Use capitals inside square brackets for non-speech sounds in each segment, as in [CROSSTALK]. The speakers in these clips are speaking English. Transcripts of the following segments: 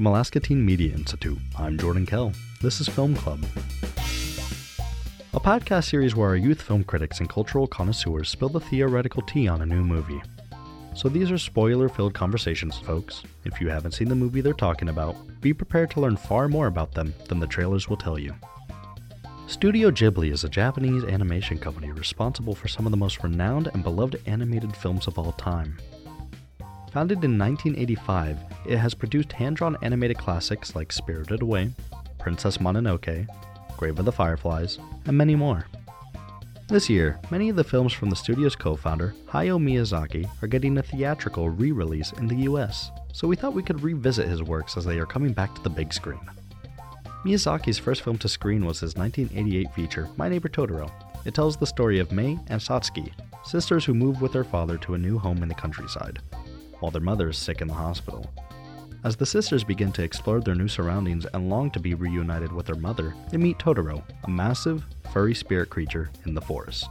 From Alaska Teen Media Institute, I'm Jordan Kehl. This is Film Club, a podcast series where our youth film critics and cultural connoisseurs spill the theoretical tea on a new movie. So these are spoiler filled conversations, folks. If you haven't seen the movie they're talking about, be prepared to learn far more about them than the trailers will tell you. Studio Ghibli is a Japanese animation company responsible for some of the most renowned and beloved animated films of all time. Founded in 1985, it has produced hand drawn animated classics like Spirited Away, Princess Mononoke, Grave of the Fireflies, and many more. This year, many of the films from the studio's co founder, Hayao Miyazaki, are getting a theatrical re release in the US, so we thought we could revisit his works as they are coming back to the big screen. Miyazaki's first film to screen was his 1988 feature, My Neighbor Totoro. It tells the story of Mei and Satsuki, sisters who move with their father to a new home in the countryside, while their mother is sick in the hospital. As the sisters begin to explore their new surroundings and long to be reunited with their mother, they meet Totoro, a massive, furry spirit creature in the forest.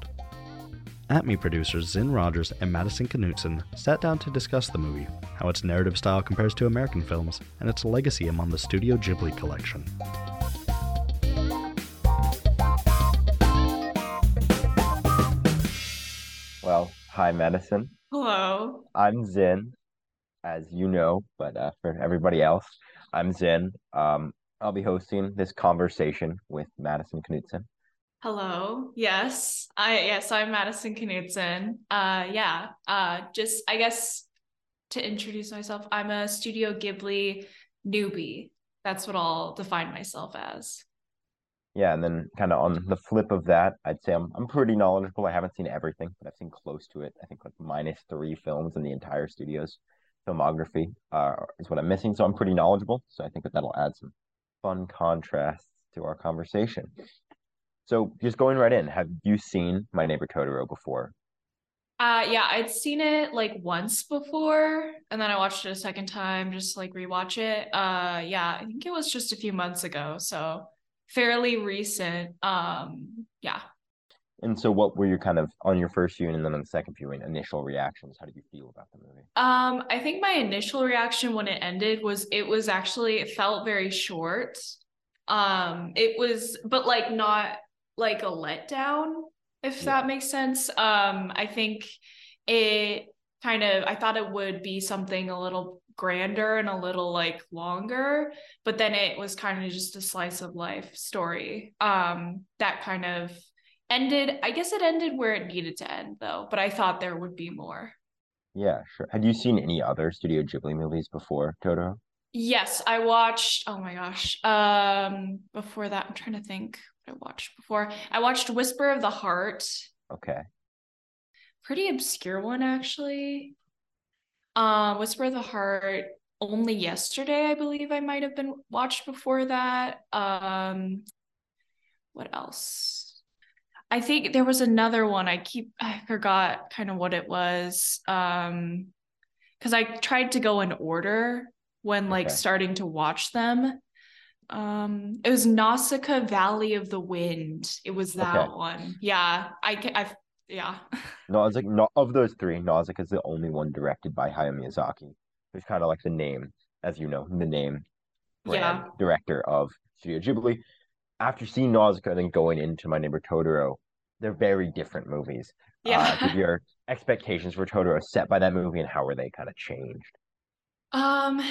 ATMI producers Zinn Rogers and Madison Knutson sat down to discuss the movie, how its narrative style compares to American films, and its legacy among the Studio Ghibli collection. Well, hi, Madison. Hello. I'm Zinn, as you know, but uh, for everybody else, I'm Zinn. Um, I'll be hosting this conversation with Madison Knutson. Hello. Yes. I yes, I'm Madison Knutson. Uh yeah. Uh just I guess to introduce myself, I'm a Studio Ghibli newbie. That's what I'll define myself as. Yeah, and then kind of on the flip of that, I'd say I'm I'm pretty knowledgeable. I haven't seen everything, but I've seen close to it. I think like minus three films in the entire studio's filmography uh, is what I'm missing. So I'm pretty knowledgeable. So I think that that'll add some fun contrasts to our conversation. So just going right in, have you seen My Neighbor Totoro before? Uh yeah, I'd seen it like once before and then I watched it a second time just like rewatch it. Uh yeah, I think it was just a few months ago, so fairly recent. Um yeah. And so what were your kind of on your first viewing and then on the second viewing initial reactions? How did you feel about the movie? Um I think my initial reaction when it ended was it was actually it felt very short. Um it was but like not like a letdown, if yeah. that makes sense. Um, I think it kind of I thought it would be something a little grander and a little like longer, but then it was kind of just a slice of life story. Um, that kind of ended, I guess it ended where it needed to end though, but I thought there would be more. Yeah, sure. Had you seen any other Studio Ghibli movies before Totoro? Yes, I watched. Oh my gosh. Um, before that, I'm trying to think. What I watched before. I watched Whisper of the Heart. Okay. Pretty obscure one actually. Uh, Whisper of the Heart only yesterday, I believe I might have been watched before that. Um what else? I think there was another one. I keep I forgot kind of what it was. Um because I tried to go in order when like okay. starting to watch them um it was nausicaa valley of the wind it was that okay. one yeah i i yeah [LAUGHS] nausicaa not of those three nausicaa is the only one directed by hayao miyazaki who's kind of like the name as you know the name yeah director of studio ghibli after seeing nausicaa and then going into my neighbor totoro they're very different movies. Yeah. Uh, [LAUGHS] your expectations for totoro set by that movie and how were they kind of changed? Um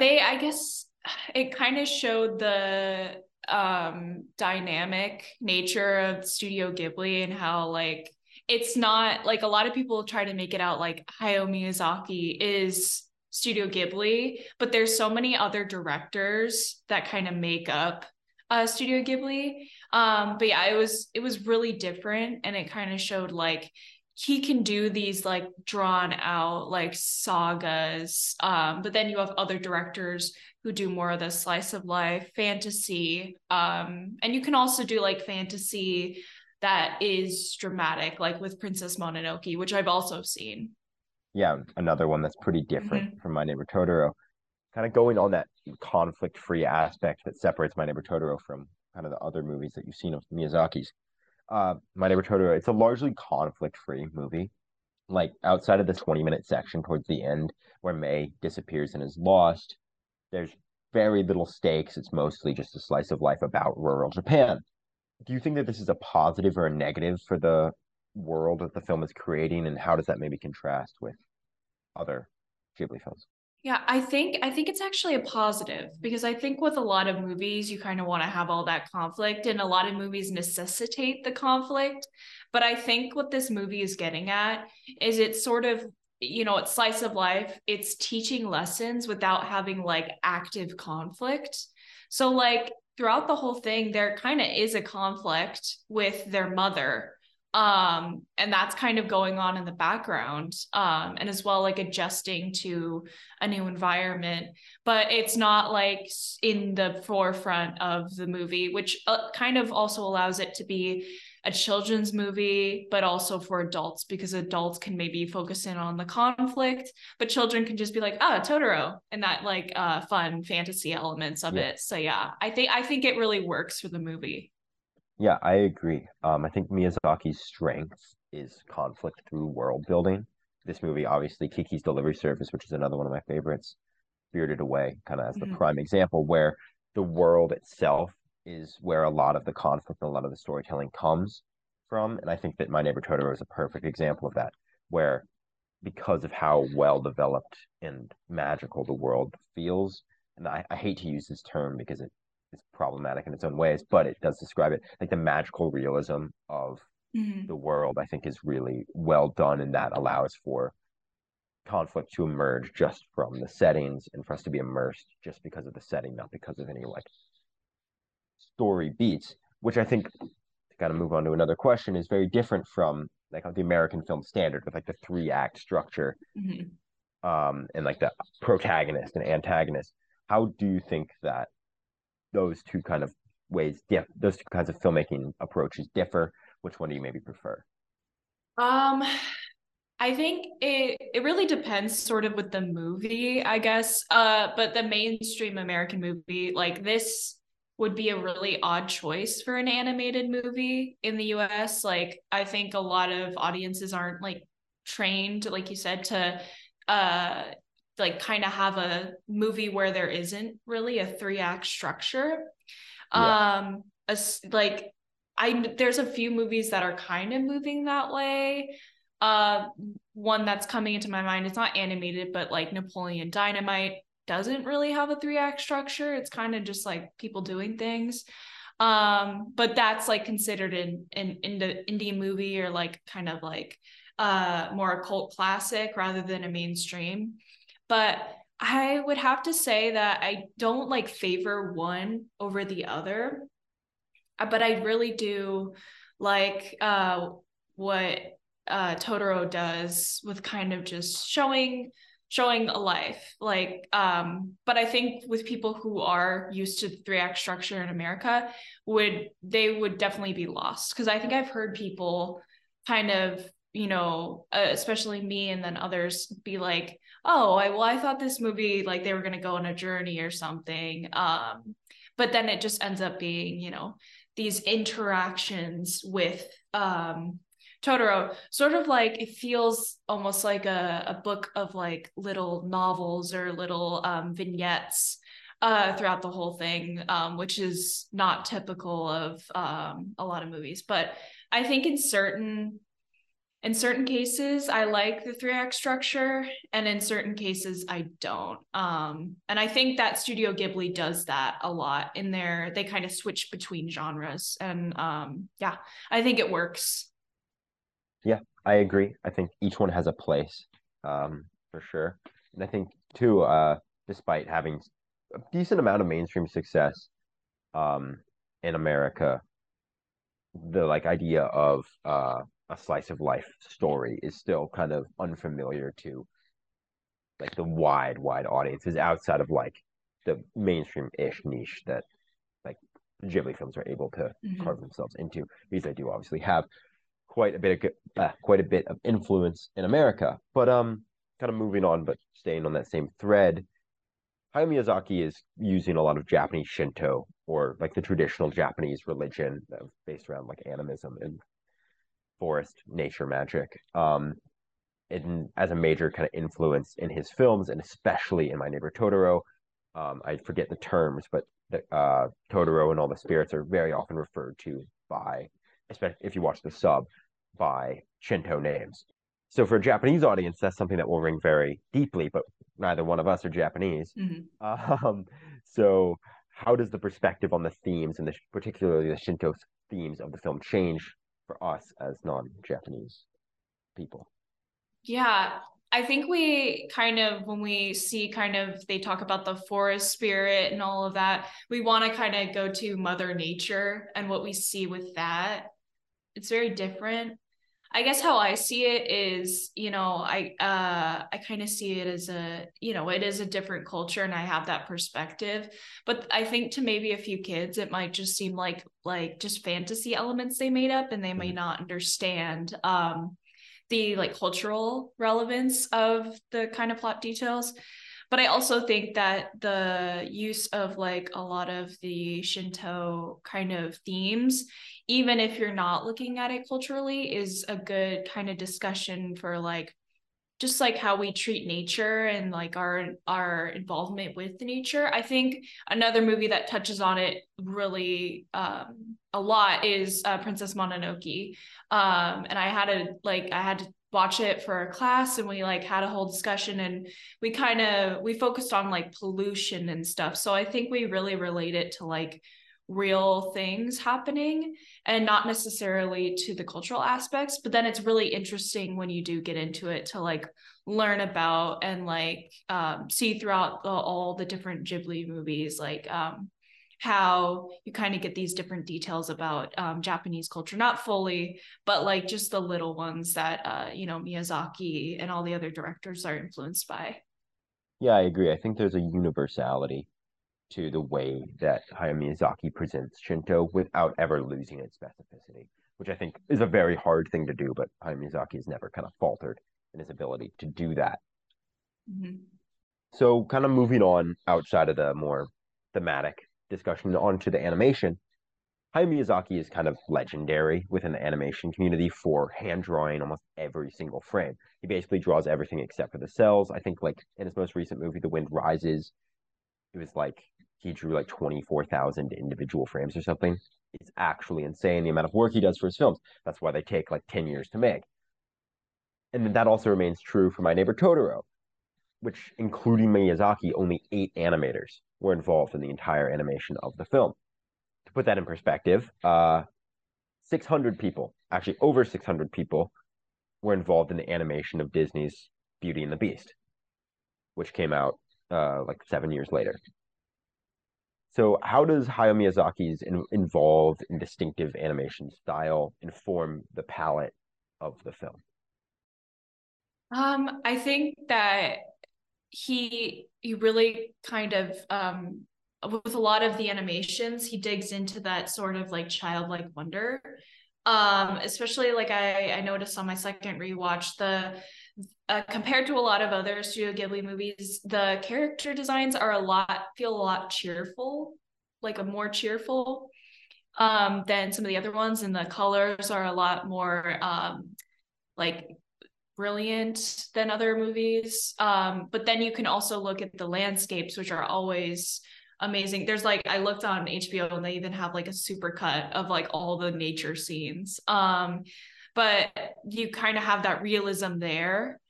they i guess it kind of showed the um dynamic nature of Studio Ghibli and how like it's not like a lot of people try to make it out like Hayao Miyazaki is Studio Ghibli, but there's so many other directors that kind of make up uh Studio Ghibli. Um but yeah, it was it was really different and it kind of showed like he can do these like drawn out like sagas um but then you have other directors who do more of the slice of life fantasy um and you can also do like fantasy that is dramatic like with princess mononoke which i've also seen yeah another one that's pretty different mm-hmm. from my neighbor totoro kind of going on that conflict free aspect that separates my neighbor totoro from kind of the other movies that you've seen of miyazaki's uh, My Neighbor Totoro, it's a largely conflict-free movie. Like outside of the 20-minute section towards the end where Mei disappears and is lost, there's very little stakes. It's mostly just a slice of life about rural Japan. Do you think that this is a positive or a negative for the world that the film is creating, and how does that maybe contrast with other Ghibli films? Yeah, I think I think it's actually a positive because I think with a lot of movies you kind of want to have all that conflict and a lot of movies necessitate the conflict. But I think what this movie is getting at is it's sort of you know, it's slice of life, it's teaching lessons without having like active conflict. So like throughout the whole thing there kind of is a conflict with their mother um and that's kind of going on in the background um and as well like adjusting to a new environment. But it's not like in the forefront of the movie which uh, kind of also allows it to be a children's movie but also for adults because adults can maybe focus in on the conflict but children can just be like oh totoro and that like uh fun fantasy elements of yeah. it. So yeah i think i think it really works for the movie yeah, I agree. Um, I think Miyazaki's strength is conflict through world building. This movie, obviously, Kiki's Delivery Service, which is another one of my favorites, Spirited Away, kind of as the mm-hmm. prime example, where the world itself is where a lot of the conflict and a lot of the storytelling comes from. And I think that My Neighbor Totoro is a perfect example of that, where because of how well developed and magical the world feels, and I, I hate to use this term because it is problematic in its own ways, but it does describe it like the magical realism of mm-hmm. the world. I think is really well done, and that allows for conflict to emerge just from the settings and for us to be immersed just because of the setting, not because of any like story beats. Which I think to kind of move on to another question is very different from like the American film standard with like the three act structure. Mm-hmm. Um, and like the protagonist and antagonist. How do you think that those two kind of ways diff- those two kinds of filmmaking approaches differ which one do you maybe prefer? Um i think it it really depends sort of with the movie i guess. Uh but the mainstream american movie like this would be a really odd choice for an animated movie in the us like i think a lot of audiences aren't like trained like you said to uh like kind of have a movie where there isn't really a three act structure. Yeah. Um, a, like I there's a few movies that are kind of moving that way. Uh, one that's coming into my mind. It's not animated, but like Napoleon Dynamite doesn't really have a three act structure. It's kind of just like people doing things. Um, but that's like considered in in in the indie movie or like kind of like uh more a cult classic rather than a mainstream. But I would have to say that I don't like favor one over the other. Uh, but I really do like uh, what uh, Totoro does with kind of just showing showing a life like um but i think with people who are used to the three act structure in america would they would definitely be lost because i think i've heard people kind of you know, uh, especially me and then others be like, oh, I, well, I thought this movie, like they were going to go on a journey or something. Um, but then it just ends up being, you know, these interactions with um, Totoro, sort of like it feels almost like a, a book of like little novels or little um, vignettes uh, throughout the whole thing, um, which is not typical of um, a lot of movies. But I think in certain in certain cases i like the three act structure and in certain cases i don't. Um, and i think that studio ghibli does that a lot in there they kind of switch between genres and um, yeah i think it works. Yeah i agree. I think each one has a place um, for sure. And i think too uh, despite having a decent amount of mainstream success um, in america the like idea of uh, a slice of life story is still kind of unfamiliar to like the wide wide audiences outside of like the mainstream ish niche that like Ghibli films are able to mm-hmm. carve themselves into because they do obviously have quite a bit of uh, quite a bit of influence in America but um kind of moving on but staying on that same thread Hayao Miyazaki is using a lot of Japanese Shinto or like the traditional Japanese religion based around like animism and forest nature magic um, in, as a major kind of influence in his films and especially in My Neighbor Totoro. um, I forget the terms, but the, uh, Totoro and all the spirits are very often referred to by, especially if you watch the sub, by Shinto names. So for a Japanese audience, that's something that will ring very deeply, but neither one of us are Japanese. Mm-hmm. [LAUGHS] Um, so how does the perspective on the themes and the, particularly the Shinto themes of the film change for us as non-Japanese people? Yeah, I think we kind of, when we see kind of, they talk about the forest spirit and all of that, we want to kind of go to Mother Nature and what we see with that. It's very different. I guess how I see it is, you know, I uh I kind of see it as a, you know, it is a different culture and I have that perspective. But I think to maybe a few kids it might just seem like like just fantasy elements they made up and they may not understand um the like cultural relevance of the kind of plot details but i also think that the use of like a lot of the shinto kind of themes even if you're not looking at it culturally is a good kind of discussion for like just like how we treat nature and like our our involvement with nature. I think another movie that touches on it really um, a lot is uh, princess mononoke. Um, and i had to like i had to watch it for a class and we like had a whole discussion and we kind of we focused on like pollution and stuff. So i think we really relate it to like real things happening and not necessarily to the cultural aspects. But then it's really interesting when you do get into it to like learn about and like um, see throughout the, all the different ghibli movies like um, how you kind of get these different details about um, japanese culture not fully but like just the little ones that uh, you know miyazaki and all the other directors are influenced by Yeah, I agree. I think there's a universality to the way that Hayao Miyazaki presents Shinto without ever losing its specificity, which I think is a very hard thing to do, but Hayao Miyazaki has never kind of faltered in his ability to do that. Mhm. So, kind of moving on outside of the more thematic discussion onto the animation, Hayao Miyazaki is kind of legendary within the animation community for hand drawing almost every single frame. He basically draws everything except for the cels. I think, like in his most recent movie, The Wind Rises, it was like he drew like 24,000 individual frames or something. It's actually insane the amount of work he does for his films. That's why they take like 10 years to make. And then that also remains true for My Neighbor Totoro, which, including Miyazaki, only eight animators were involved in the entire animation of the film. To put that in perspective, uh, 600 people, actually over 600 people, were involved in the animation of Disney's Beauty and the Beast, which came out uh, like seven years later. So, how does Hayao Miyazaki's in, involved and distinctive animation style inform the palette of the film? Um, I think that he he really kind of um with a lot of the animations, he digs into that sort of like childlike wonder. Um, especially like I I noticed on my second rewatch the uh, compared to a lot of other Studio Ghibli movies, the character designs are a lot feel a lot cheerful, like a more cheerful um than some of the other ones, and the colors are a lot more um like brilliant than other movies. Um, but then you can also look at the landscapes, which are always amazing. There's like I looked on HBO and they even have like a super cut of like all the nature scenes. Um, but you kind of have that realism there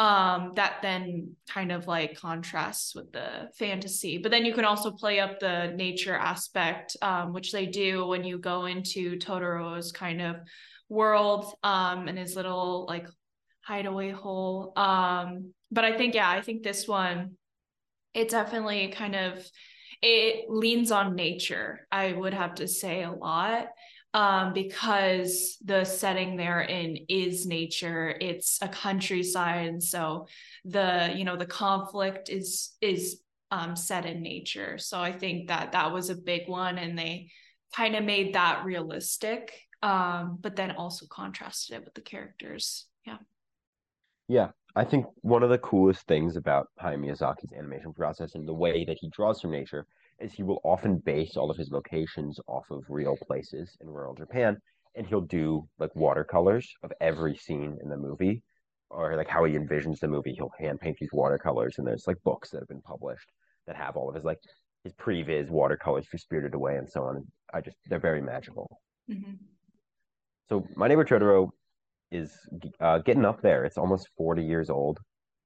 um that then kind of like contrasts with the fantasy but then you can also play up the nature aspect um which they do when you go into Totoro's kind of world um and his little like hideaway hole. Um, but I think, yeah, I think this one, it definitely kind of it leans on nature, I would have to say a lot. Um, because the setting they're in is nature, it's a countryside, and so the you know the conflict is is um, set in nature. So I think that that was a big one, and they kind of made that realistic, um, but then also contrasted it with the characters. Yeah. Yeah, I think one of the coolest things about Hayao Miyazaki's animation process and the way that he draws from nature is he will often base all of his locations off of real places in rural Japan, and he'll do like watercolors of every scene in the movie, or like how he envisions the movie. He'll hand paint these watercolors, and there's like books that have been published that have all of his like his previs watercolors for Spirited Away and so on. I just they're very magical. Mhm. So My Neighbor Totoro is uh, getting up there. It's almost 40 years old.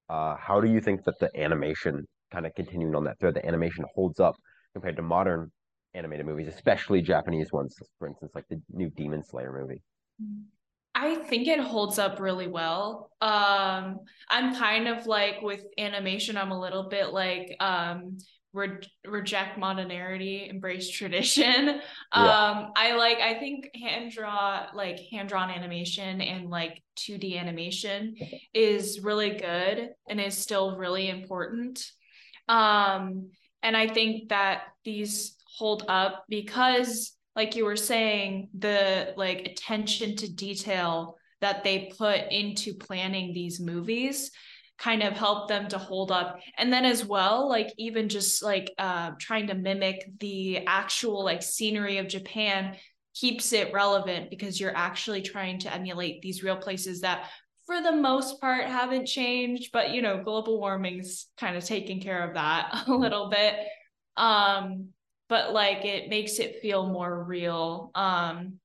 Uh, how do you think that the animation, kind of continuing on that thread, the animation holds up compared to modern animated movies, especially Japanese ones, for instance, like the new Demon Slayer movie? I think it holds up really well. Um, I'm kind of like with animation, I'm a little bit like um re- reject modernity, embrace tradition. Um, I like I think hand draw like hand drawn animation and like 2D animation is really good and is still really important. Um, and I think that these hold up because like you were saying, the like attention to detail that they put into planning these movies kind of help them to hold up. And then as well like even just like uh trying to mimic the actual like scenery of japan keeps it relevant because you're actually trying to emulate these real places that for the most part haven't changed but you know global warming's kind of taking care of that [LAUGHS] a little bit. Um but like it makes it feel more real. Um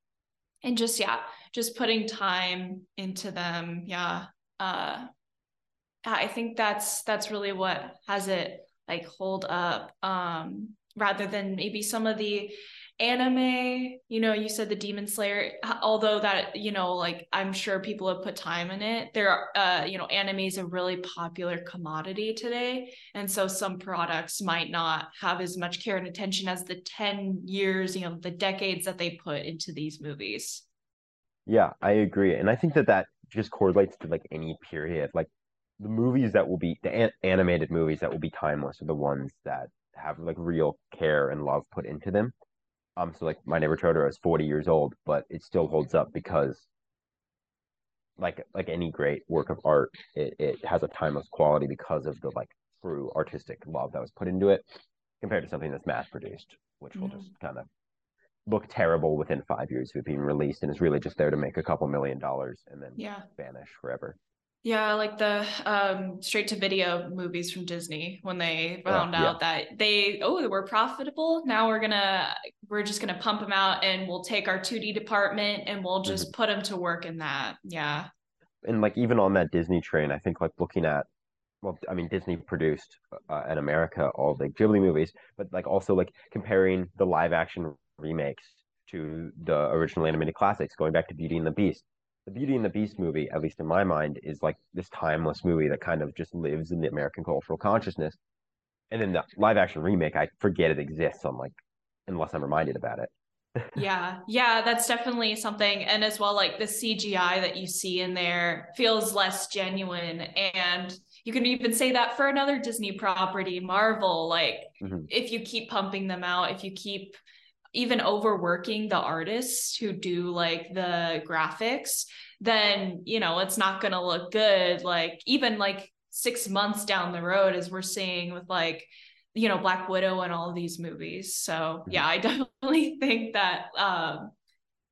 and just yeah just putting time into them. Yeah uh i think that's that's really what has it like hold up um rather than maybe some of the anime you know you said the demon slayer although that you know like i'm sure people have put time in it there are uh you know anime is a really popular commodity today and so some products might not have as much care and attention as the 10 years you know the decades that they put into these movies Yeah, I agree. And I think that that just correlates to like any period. Like the movies that will be the an animated movies that will be timeless are the ones that have like real care and love put into them. Um, so like My Neighbor Totoro is 40 years old, but it still holds up because like like any great work of art, it, it has a timeless quality because of the like true artistic love that was put into it compared to something that's mass produced, which will Mhm. just kind of look terrible within five years of being released and is really just there to make a couple million dollars and then yeah vanish forever. Yeah, like the um straight to video movies from Disney when they Oh, found yeah. out that they oh we're profitable now we're gonna we're just gonna pump them out and we'll take our 2D department and we'll just Mm-hmm. put them to work in that yeah And like even on that Disney train, I think like looking at well, I mean Disney produced uh, in America all the Ghibli movies, but like also like comparing the live action remakes to the original animated classics, going back to Beauty and the Beast. The Beauty and the Beast movie, at least in my mind, is like this timeless movie that kind of just lives in the American cultural consciousness. And then the live action remake, I forget it exists I'm like unless I'm reminded about it. [LAUGHS] yeah yeah that's definitely something and as well like the CGI that you see in there feels less genuine and you can even say that for another Disney property Marvel like Mhm. if you keep pumping them out if you keep even overworking the artists who do like the graphics then you know it's not going to look good. Like even like 6 months down the road as we're seeing with like you know Black Widow and all these movies. So yeah I [LAUGHS] definitely think that um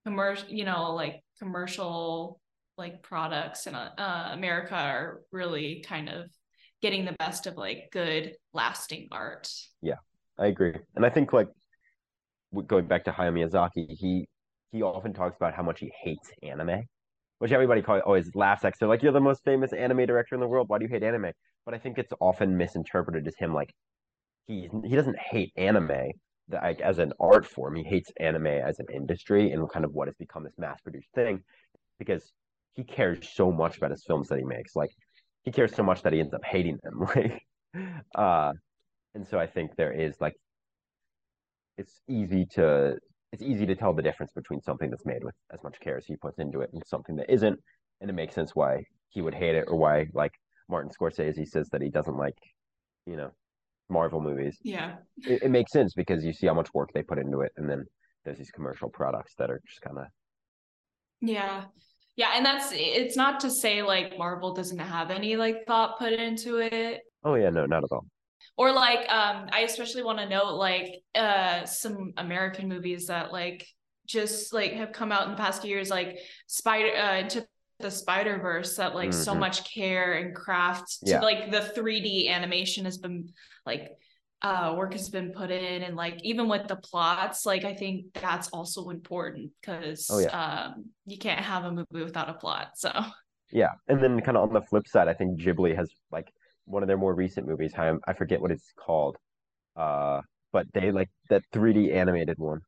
commercial you know like commercial like products in uh, America are really kind of getting the best of like good lasting art. Yeah, I agree. And I think like going back to Hayao Miyazaki, he he often talks about how much he hates anime, which everybody call, always laughs at. they're like, "You're the most famous anime director in the world. Why do you hate anime?" But I think it's often misinterpreted as him like he he doesn't hate anime like, as an art form. He hates anime as an industry and kind of what has become this mass produced thing because he cares so much about his films that he makes. Like he cares so much that he ends up hating them. [LAUGHS] Like uh and so I think there is like it's easy to it's easy to tell the difference between something that's made with as much care as he puts into it and something that isn't. And it makes sense why he would hate it or why like Martin Scorsese says that he doesn't like, you know, Marvel movies. yeah It, it makes sense because you see how much work they put into it and then there's these commercial products that are just kind of Yeah. Yeah, and that's it's not to say like Marvel doesn't have any like thought put into it. oh yeah, no, not at all. Or like um I especially want to note like uh some American movies that like just like have come out in the past few years like Spider uh into the Spider-Verse that like so Mhm. much care and craft to Yeah. like the 3D animation has been like uh work has been put in and like even with the plots like i think that's also important because Oh, yeah. um you can't have a movie without a plot so Yeah, and then kind of on the flip side, I think Ghibli has like one of their more recent movies. I I forget what it's called, uh, but they like that 3D animated one.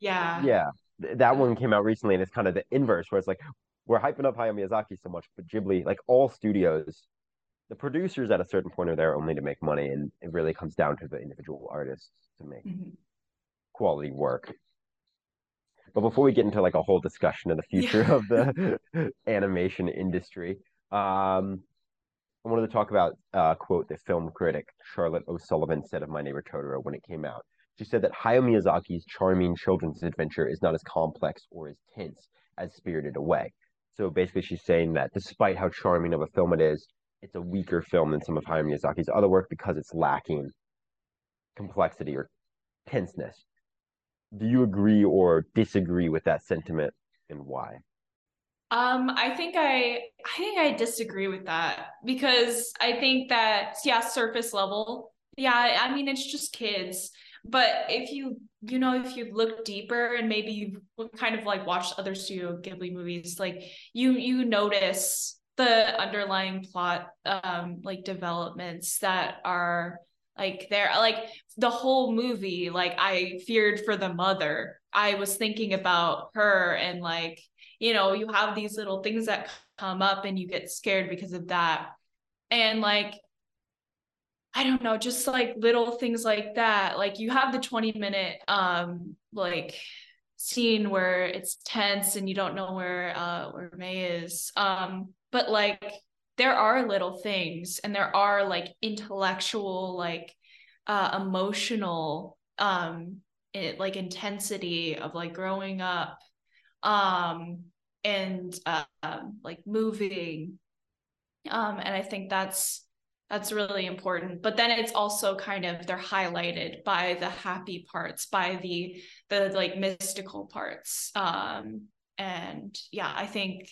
yeah Yeah, that one came out recently, and it's kind of the inverse, where it's like we're hyping up Hayao Miyazaki so much, but Ghibli, like all studios, the producers at a certain point are there only to make money, and it really comes down to the individual artists to make Mhm. quality work. But before we get into like a whole discussion of the future Yeah. of the [LAUGHS] [LAUGHS] animation industry, um, I wanted to talk about uh, quote the film critic Charlotte O'Sullivan said of My Neighbor Totoro when it came out. She said that Hayao Miyazaki's charming children's adventure is not as complex or as tense as Spirited Away. So basically, she's saying that despite how charming of a film it is, it's a weaker film than some of Hayao Miyazaki's other work because it's lacking complexity or tenseness. Do you agree or disagree with that sentiment and why? Um, I think I I think I disagree with that because I think that yeah, surface level. Yeah, I mean it's just kids. But if you you know if you look deeper and maybe you've kind of like watched other Studio Ghibli movies, like you you notice the underlying plot um like developments that are like there like the whole movie like I feared for the mother. I was thinking about her and like you know, you have these little things that come up and you get scared because of that. And like, I don't know, just like little things like that. Like you have the 20 minute um like scene where it's tense and you don't know where uh where Mei is. Um, but like there are little things and there are like intellectual, like uh emotional um it, like intensity of like growing up um and uh, um, like moving. Um and i think that's that's really important. But then it's also kind of they're highlighted by the happy parts by the the like mystical parts. Um and yeah i think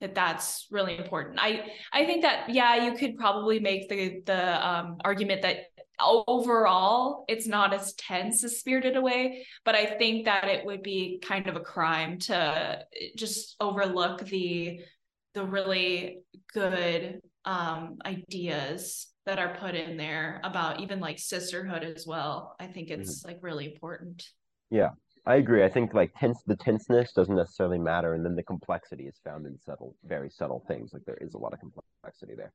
that that's really important. I i think that yeah you could probably make the the um argument that overall it's not as tense as spirited away but i think that it would be kind of a crime to just overlook the the really good um ideas that are put in there about even like sisterhood as well. I think it's like really important. Yeah, I agree. I think like tense the tenseness doesn't necessarily matter, and then the complexity is found in subtle, very subtle things. Like there is a lot of complexity there.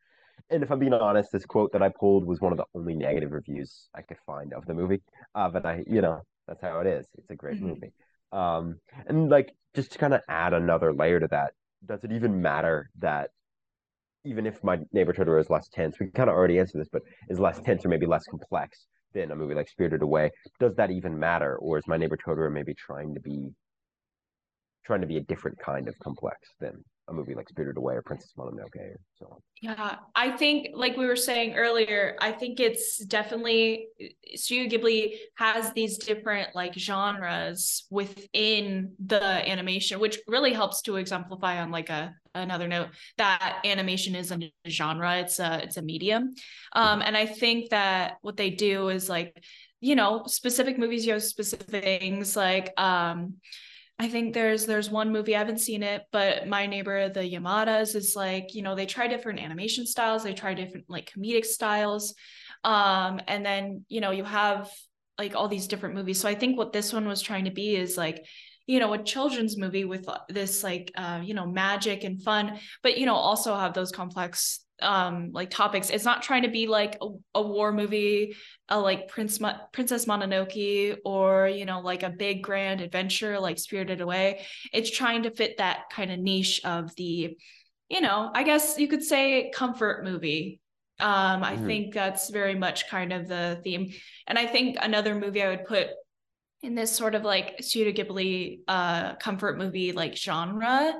And if I'm being honest, this quote that I pulled was one of the only negative reviews I could find of the movie. Uh, but I, you know, that's how it is. It's a great Mhm. movie. Um, and like just to kind of add another layer to that, does it even matter that even if my neighbor Totoro is less tense, we kind of already answered this, but is less tense or maybe less complex than a movie like Spirited Away? Does that even matter, or is my neighbor Totoro maybe trying to be trying to be a different kind of complex than a movie like Spirited Away or Princess Mononoke or so on? Yeah, I think, like we were saying earlier, I think it's definitely Studio Ghibli has these different like genres within the animation, which really helps to exemplify on like a another note that animation isn't a genre; it's a it's a medium. Um, and I think that what they do is like, you know, specific movies you have specific things like um I think there's there's one movie I haven't seen it, but My Neighbor the Yamadas is like you know they try different animation styles, they try different like comedic styles, um, and then you know you have like all these different movies. So I think what this one was trying to be is like you know a children's movie with this like uh, you know magic and fun, but you know also have those complex um like topics. It's not trying to be like a, a war movie a like Prince Mo- Princess Mononoke or you know like a big grand adventure like Spirited Away. It's trying to fit that kind of niche of the, you know, I guess you could say comfort movie. Um, I Mhm. think that's very much kind of the theme. And I think another movie I would put in this sort of like Studio Ghibli uh comfort movie like genre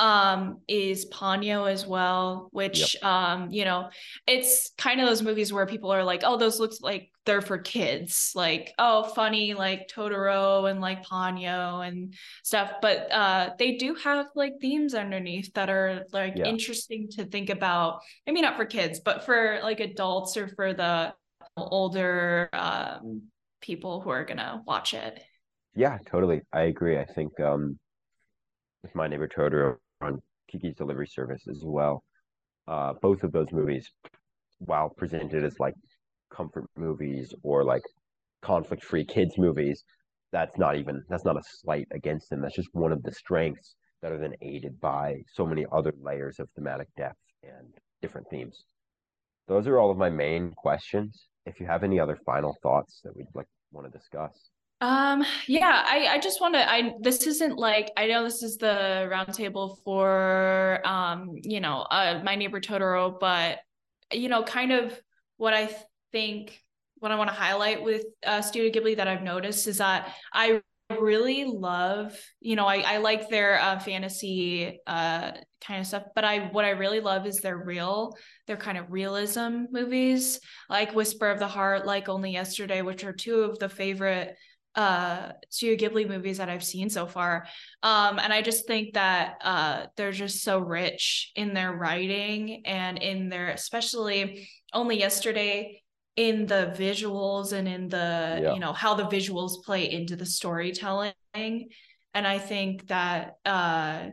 um is Ponyo as well which um you know it's kind of those movies where people are like oh those looks like they're for kids like oh funny like Totoro and like Ponyo and stuff but uh they do have like themes underneath that are like Yeah. interesting to think about I mean, not for kids but for like adults or for the older um, people who are gonna watch it. Yeah, totally. I agree. I think um, with My Neighbor Totoro on Kiki's Delivery Service as well, uh, both of those movies, while presented as like comfort movies or like conflict-free kids movies, that's not even that's not a slight against them. That's just one of the strengths that are then aided by so many other layers of thematic depth and different themes. Those are all of my main questions. If you have any other final thoughts that we'd like want to discuss. Um, yeah, I, I just want to, I, this isn't like, I know this is the roundtable for, um, you know, uh, my neighbor Totoro, but, you know, kind of what I think, what I want to highlight with uh, Studio Ghibli that I've noticed is that I really love, you know, I, I like their uh, fantasy uh, kind of stuff, but I what I really love is their real, their kind of realism movies, like Whisper of the Heart, like Only Yesterday, which are two of the favorite uh Studio Ghibli movies that I've seen so far. Um and I just think that uh they're just so rich in their writing and in their especially only yesterday in the visuals and in the yeah. you know how the visuals play into the storytelling and i think that uh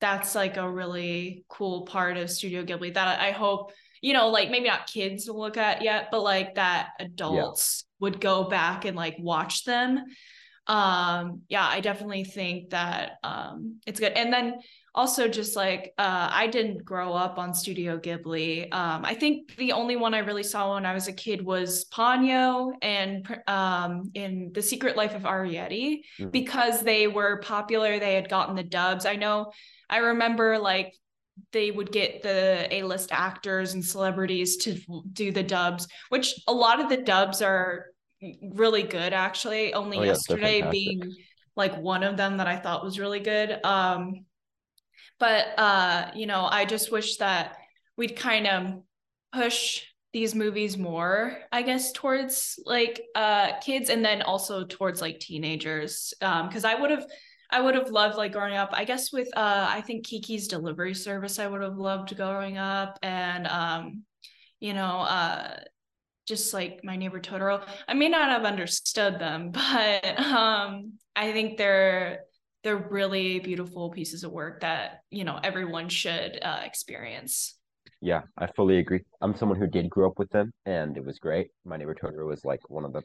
that's like a really cool part of studio ghibli that i hope you know like maybe not kids will look at yet but like that adults. Would go back and like watch them um yeah i definitely think that um it's good and then also just like uh, I didn't grow up on Studio Ghibli. Um, I think the only one I really saw when I was a kid was Ponyo and um, in The Secret Life of Arrietty mm-hmm. because they were popular. They had gotten the dubs. I know. I remember like they would get the A-list actors and celebrities to do the dubs, which a lot of the dubs are really good actually. Only oh, yesterday being like one of them that I thought was really good. Um, but uh, you know, I just wish that we'd kind of push these movies more, I guess, towards like uh kids and then also towards like teenagers. Um, because I would have I would have loved like growing up, I guess with uh I think Kiki's delivery service I would have loved growing up and um you know uh just like my neighbor Totoro. I may not have understood them, [LAUGHS] but um I think they're they're really beautiful pieces of work that you know everyone should uh, experience. Yeah i fully agree. I'm someone who did grow up with them and it was great. My neighbor totoro was like one of the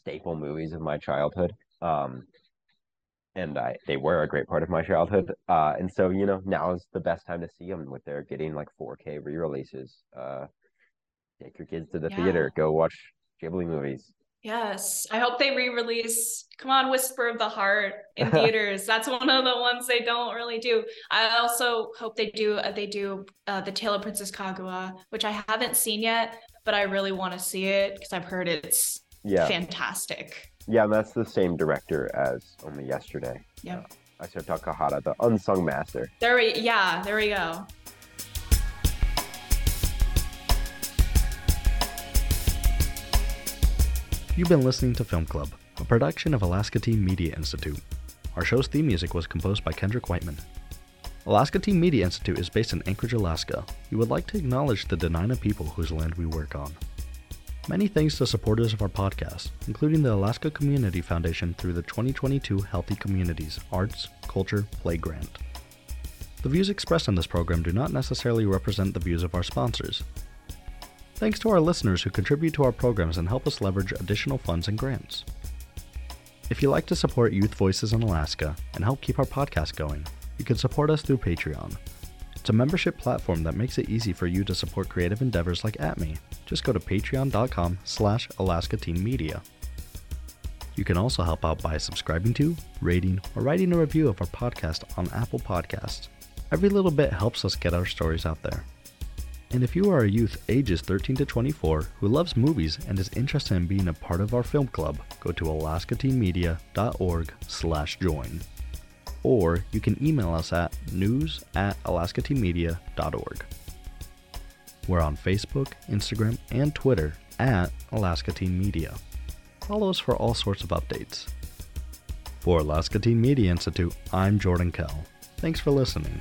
staple movies of my childhood um and i they were a great part of my childhood. Uh and so you know now is the best time to see them with their getting like 4k re-releases uh take your kids to the yeah. theater go watch ghibli movies Yes. I hope they re-release Come on Whisper of the Heart in [LAUGHS] theaters. That's one of the ones they don't really do. I also hope they do uh, they do uh, The Tale of Princess Kaguya, which I haven't seen yet, but I really want to see it because I've heard it's yeah. fantastic. Yeah, and that's the same director as Only Yesterday. Yeah. Uh, Isao Takahata, the unsung master. There we yeah, there we go. You've been listening to Film Club, a production of Alaska Teen Media Institute. Our show's theme music was composed by Kendrick Whiteman. Alaska Teen Media Institute is based in Anchorage, Alaska. We would like to acknowledge the Dena'ina people whose land we work on. Many thanks to supporters of our podcast, including the Alaska Community Foundation through the 2022 Healthy Communities Arts, Culture, Play Grant. The views expressed in this program do not necessarily represent the views of our sponsors, Thanks to our listeners who contribute to our programs and help us leverage additional funds and grants. If you'd like to support Youth Voices in Alaska and help keep our podcast going, you can support us through Patreon. It's a membership platform that makes it easy for you to support creative endeavors like ATMI. Just go to patreon.com slash Alaska Teen Media. You can also help out by subscribing to, rating, or writing a review of our podcast on Apple Podcasts. Every little bit helps us get our stories out there. And if you are a youth ages 13 to 24 who loves movies and is interested in being a part of our film club, go to alaskateenmedia.org slash join. Or you can email us at news at alaskateenmedia.org. We're on Facebook, Instagram, and Twitter at Alaska Teen Media. Follow us for all sorts of updates. For Alaska Teen Media Institute, I'm Jordan Kehl. Thanks for listening.